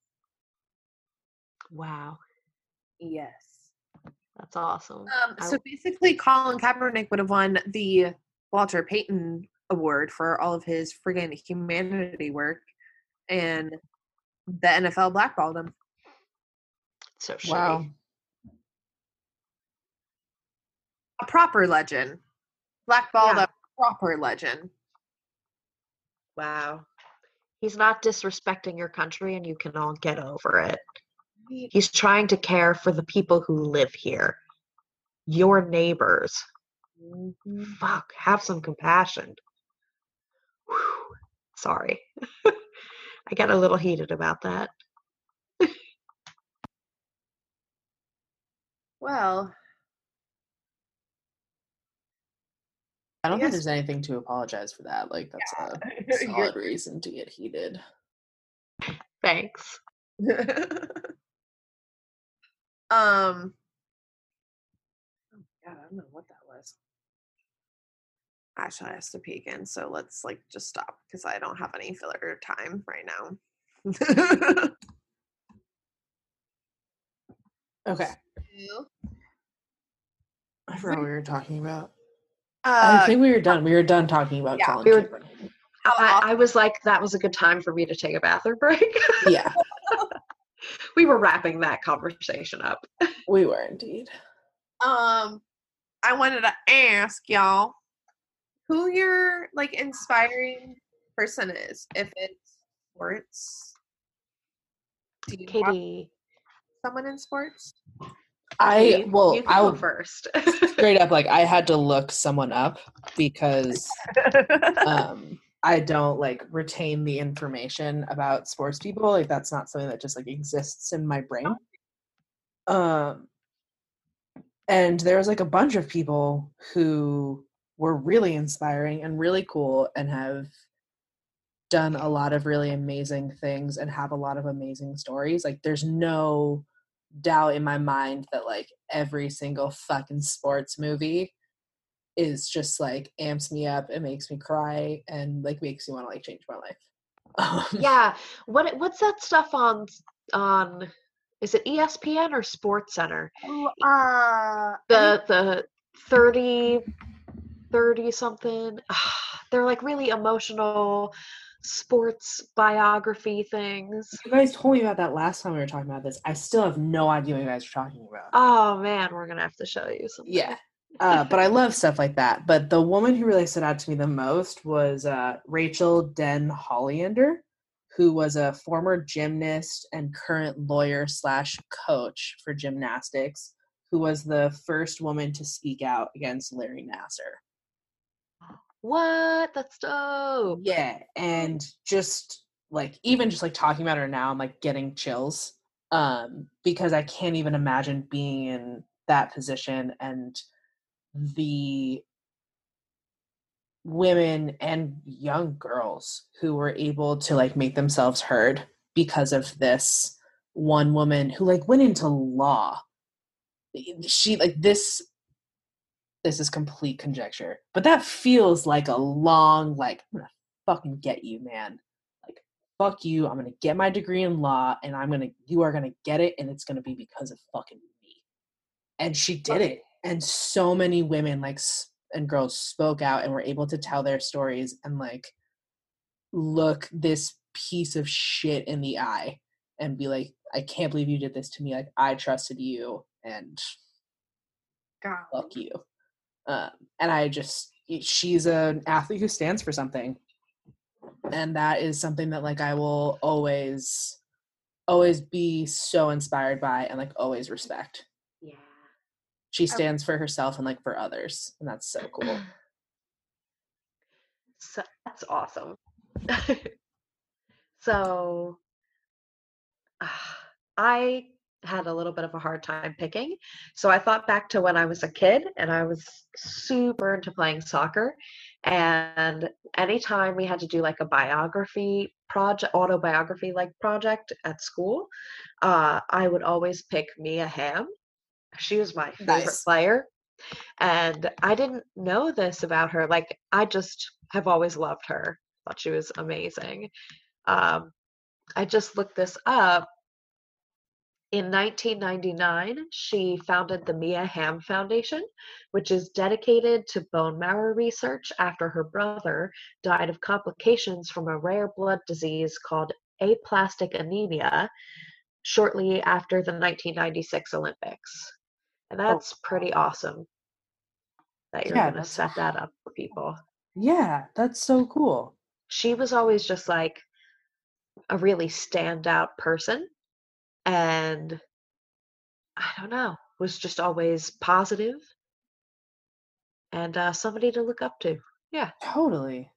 Wow, yes that's awesome. Um, I so basically, Colin Kaepernick would have won the Walter Payton Award for all of his friggin' humanity work, and the NFL blackballed him. so shitty. Wow. A proper legend, blackballed Yeah. a proper legend. Wow. He's not disrespecting your country and you can all get over it. He's trying to care for the people who live here. Your neighbors. Mhm. Fuck, have some compassion. Whew. Sorry. I got a little heated about that. Well, I don't think there's anything to apologize for that. Like that's a You're- solid reason to get heated. Thanks. um, oh God, I don't know what that was. Actually, I have to pee again, so let's like just stop because I don't have any filler time right now. Okay. I forgot what we were talking about. Uh, I think we were done. We were done talking about yeah, Colin we were- I, I was like, that was a good time for me to take a bathroom break. Yeah, we were wrapping that conversation up. we were indeed. um, I wanted to ask y'all who your like inspiring person is. If it's sports, do you Katie, someone in sports? I you- well, I will first. straight up like I had to look someone up because um I don't like retain the information about sports people. Like that's not something that just like exists in my brain. Um and there was like a bunch of people who were really inspiring and really cool and have done a lot of really amazing things and have a lot of amazing stories. Like there's no doubt in my mind that like every single fucking sports movie is just like amps me up and makes me cry and like makes me want to like change my life. Um, yeah. What what's that stuff on on is it ESPN or Sports Center? Uh, The the 30 30 something. They're like really emotional sports biography things. You guys told me about that last time we were talking about this. I still have no idea what you guys are talking about. Oh man, we're gonna have to show you some. Yeah. Uh, but I love stuff like that. But the woman who really stood out to me the most was uh, Rachael Denhollander, who was a former gymnast and current lawyer slash coach for gymnastics, who was the first woman to speak out against Larry Nassar. What? That's dope. Yeah, and just like even just like talking about her now, I'm like getting chills um, because I can't even imagine being in that position and the women and young girls who were able to like make themselves heard because of this one woman who like went into law. Eh, she like this this is complete conjecture but that feels like a long like i'm gonna fucking get you man. Like fuck you. I'm gonna get my degree in law and i'm gonna you are gonna get it and it's gonna be because of fucking me. And she did it and so many women like and girls spoke out and were able to tell their stories and like look this piece of shit in the eye and be like i can't believe you did this to me like i trusted you and God. fuck you um, and i just she's an athlete who stands for something and that is something that like i will always always be so inspired by and like always respect. She stands for herself and like for others and that's so cool So that's awesome. so ah, I had a little bit of a hard time picking. So I thought back to when I was a kid and I was super into playing soccer. And anytime we had to do like a biography project, autobiography like project at school, uh, I would always pick Mia Hamm. She was my favorite Nice. player. And I didn't know this about her. Like, I just have always loved her. Thought she was amazing. Um, I just looked this up. In 1999, she founded the Mia Hamm Foundation, which is dedicated to bone marrow research after her brother died of complications from a rare blood disease called aplastic anemia shortly after the 1996 Olympics. And that's pretty awesome that you're Yeah, going to set that up for people. yeah that's so cool She was always just like a really standout person. And I don't know, was just always positive and uh, somebody to look up to. Yeah. Totally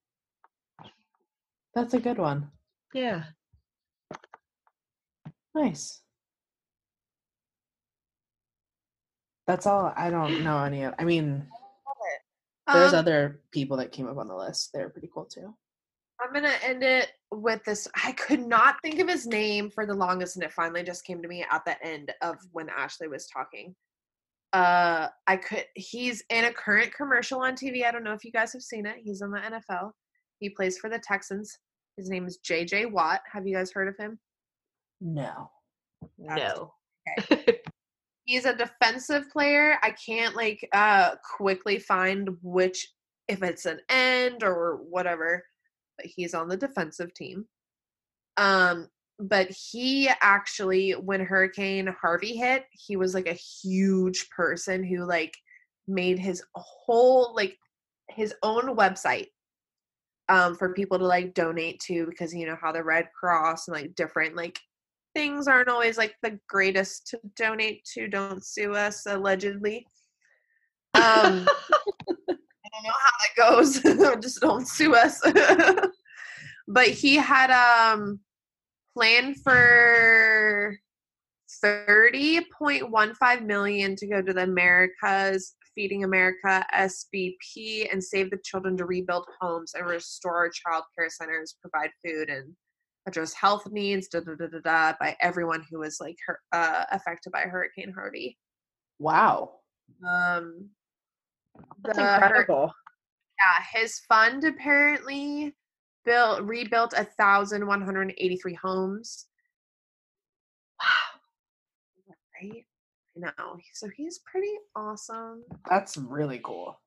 that's a good one Yeah. nice that's all i don't know any of i mean there's Um, other people that came up on the list they're pretty cool too I'm gonna end it with this. I could not think of his name for the longest, and it finally just came to me at the end of when Ashley was talking. Uh, I could. He's in a current commercial on TV. I don't know if you guys have seen it. He's in the NFL. He plays for the Texans. His name is J.J. Watt. Have you guys heard of him? no That's- No. He's a defensive player. I can't like uh quickly find which if it's an end or whatever, but he's on the defensive team. Um but he actually when Hurricane Harvey hit, he was like a huge person who like made his whole like his own website um for people to like donate to because you know how the Red Cross and like different like things aren't always like the greatest to donate to. Don't sue us, allegedly. Um, I don't know how that goes. Just don't sue us. but he had um planned for thirty point one five million to go to the Americares Feeding America SBP and save the children to rebuild homes and restore child care centers, provide food and address health needs da, da, da, da, da, by everyone who was like hur- uh, affected by Hurricane Harvey. wow Um, That's the incredible. yeah, his fund apparently built rebuilt a thousand one hundred eighty three homes. Wow, right? I know. So he's pretty awesome. that's really cool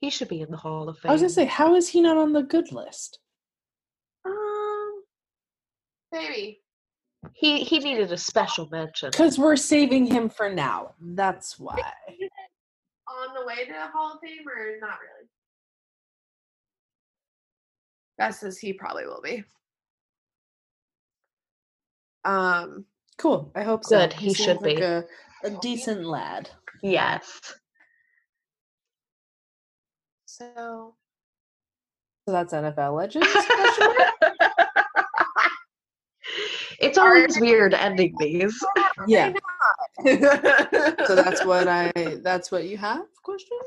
He should be in the Hall of Fame. I was gonna say, how is he not on the good list? Um, maybe. he he needed a special mention. Because we're saving him for now. That's why. On the way to the Hall of Fame, or not really? Gus says he probably will be. Um, Cool. I hope so. Good, he seems should like be. a, a decent lad. Yes. so So that's NFL legends. question mark? it's always weird ending these. yeah. So that's what I. That's what you have. Question.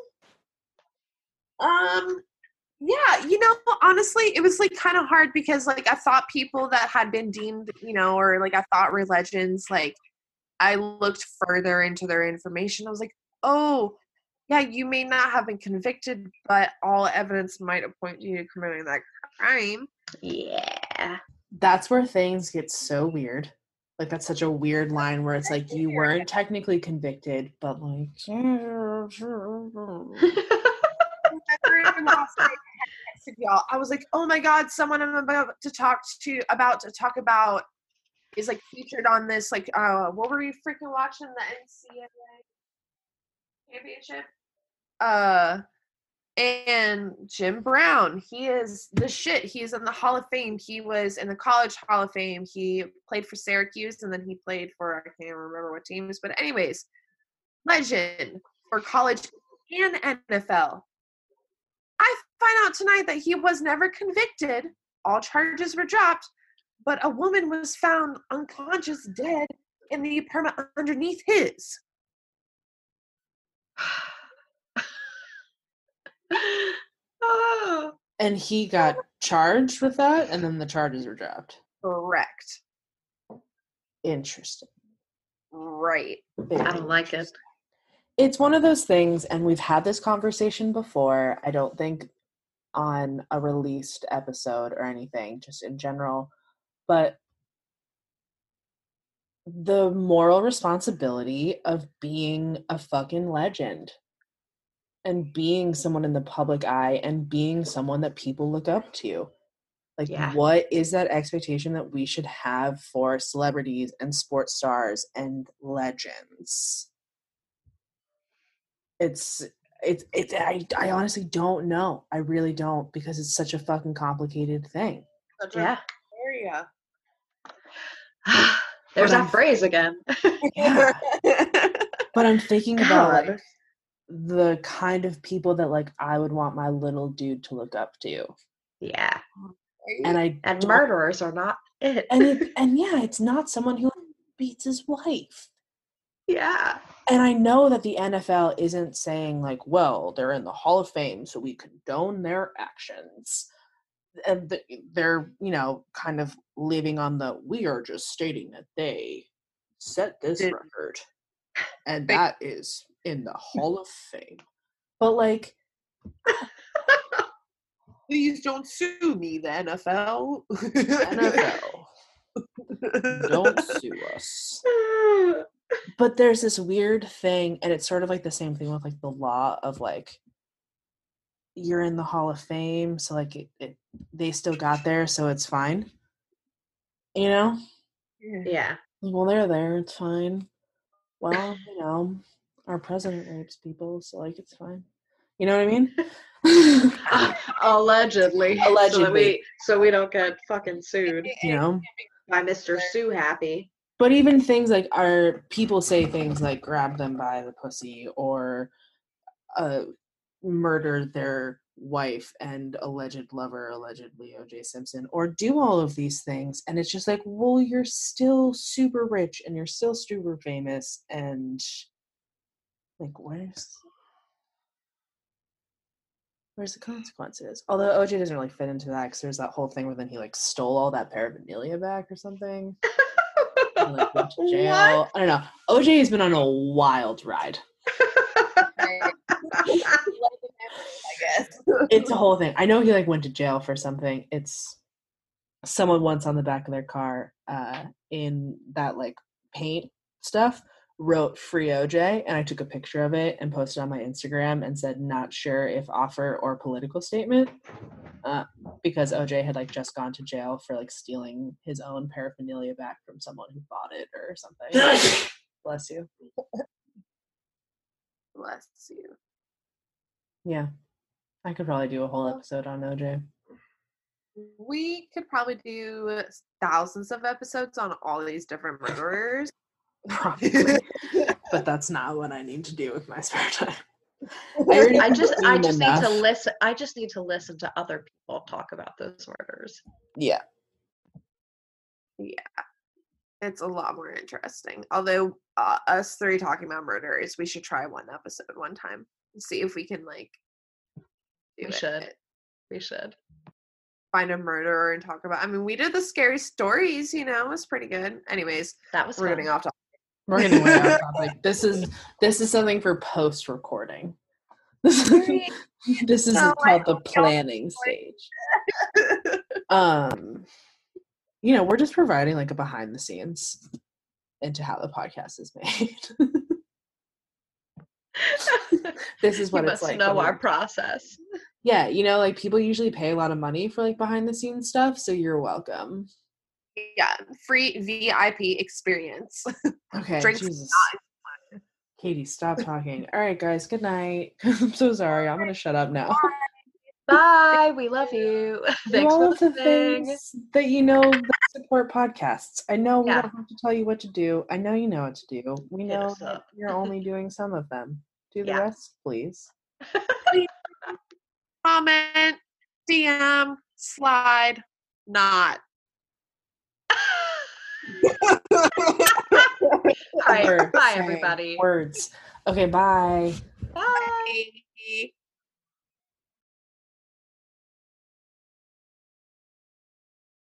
Um, yeah, you know, honestly, it was like kind of hard because like I thought people that had been deemed, you know, or like I thought were legends, like I looked further into their information. I was like, oh, yeah, you may not have been convicted, but all evidence might point you to committing that crime. Yeah. That's where things get so weird. Like that's such a weird line where it's like you weren't technically convicted, but like. Y'all. I was like, oh my god, someone I'm about to talk to about to talk about is like featured on this. Like, uh, what were you freaking watching? The NCAA championship. Uh, and Jim Brown, he is the shit. He's in the Hall of Fame. He was in the College Hall of Fame. He played for Syracuse, and then he played for I can't remember what teams, but anyways, legend for college and NFL. I find out tonight that he was never convicted. All charges were dropped, but a woman was found unconscious, dead in the apartment underneath his. And he got charged with that, and then the charges were dropped. Correct. Interesting. Right. I don't like it. It's one of those things, and we've had this conversation before. I don't think on a released episode or anything, just in general. But the moral responsibility of being a fucking legend and being someone in the public eye and being someone that people look up to. Like, Yeah. what is that expectation that we should have for celebrities and sports stars and legends? It's it's it's I, I honestly don't know. I really don't because it's such a fucking complicated thing. Such a Yeah. area. There's But I'm- that phrase again. Yeah. But I'm thinking about like the kind of people that like I would want my little dude to look up to. Yeah. Um, and I And murderers are not it. and it, and yeah, it's not someone who beats his wife. yeah. And I know that the NFL isn't saying like, well, they're in the Hall of Fame, so we condone their actions. And th- they're, you know, kind of living on the we are just stating that they set this Did- record. And that is in the mm. Hall of Fame. But like ah. Please don't sue me, the NFL. NFL, don't sue us. but there's this weird thing and it's sort of like the same thing with like the law of like you're in the hall of fame so like it, it they still got there so it's fine you know yeah. well they're there it's fine well you know our president rapes people so like it's fine you know what i mean Allegedly. So, Allegedly. we, so we don't get fucking sued you know by Mr. Sue Happy. But even things like our people say things like grab them by the pussy or uh, murder their wife and alleged lover, allegedly OJ Simpson, or do all of these things. And it's just like, well, you're still super rich and you're still super famous. And like, where's. Where's the consequences? Although OJ doesn't really fit into that because there's that whole thing where then he like stole all that paraphernalia back or something and, like went to jail. I don't know. OJ has been on a wild ride. I guess. It's a whole thing. I know he like went to jail for something. It's someone once on the back of their car uh in that like paint stuff wrote free OJ and I took a picture of it and posted on my Instagram and said not sure if offer or political statement. Uh, because OJ had like just gone to jail for like stealing his own paraphernalia back from someone who bought it or something. Bless you. Bless you. Yeah. I could probably do a whole episode on OJ. We could probably do thousands of episodes on all these different murderers. Probably. but that's not what I need to do with my spare time. I just I just enough. need to listen I just need to listen to other people talk about those murders. Yeah. Yeah. It's a lot more interesting. Although uh, us three talking about murders, we should try one episode one time. See if we can like we it. should. We should find a murderer and talk about. I mean, we did the scary stories. You know, it was pretty good. Anyways, that was we're fun. getting off topic. We're way off topic. This is this is something for post recording. this is no, called the planning stage. um, you know, we're just providing like a behind the scenes into how the podcast is made. this is what you it's like. Know our process. Yeah, you know, like people usually pay a lot of money for like behind the scenes stuff, so you're welcome. Yeah, free VIP experience. Okay, Drinks Jesus. Katy, stop talking. All right, guys, good night. I'm so sorry. I'm gonna shut up now. Bye. We love you. Thanks all for the things that you know that support podcasts. I know we yeah. don't have to tell you what to do. I know you know what to do. We know that you're only doing some of them. Do the yeah. rest, please. Comment, DM, slide, not. All right. Bye, everybody. Words. Okay, bye. Bye.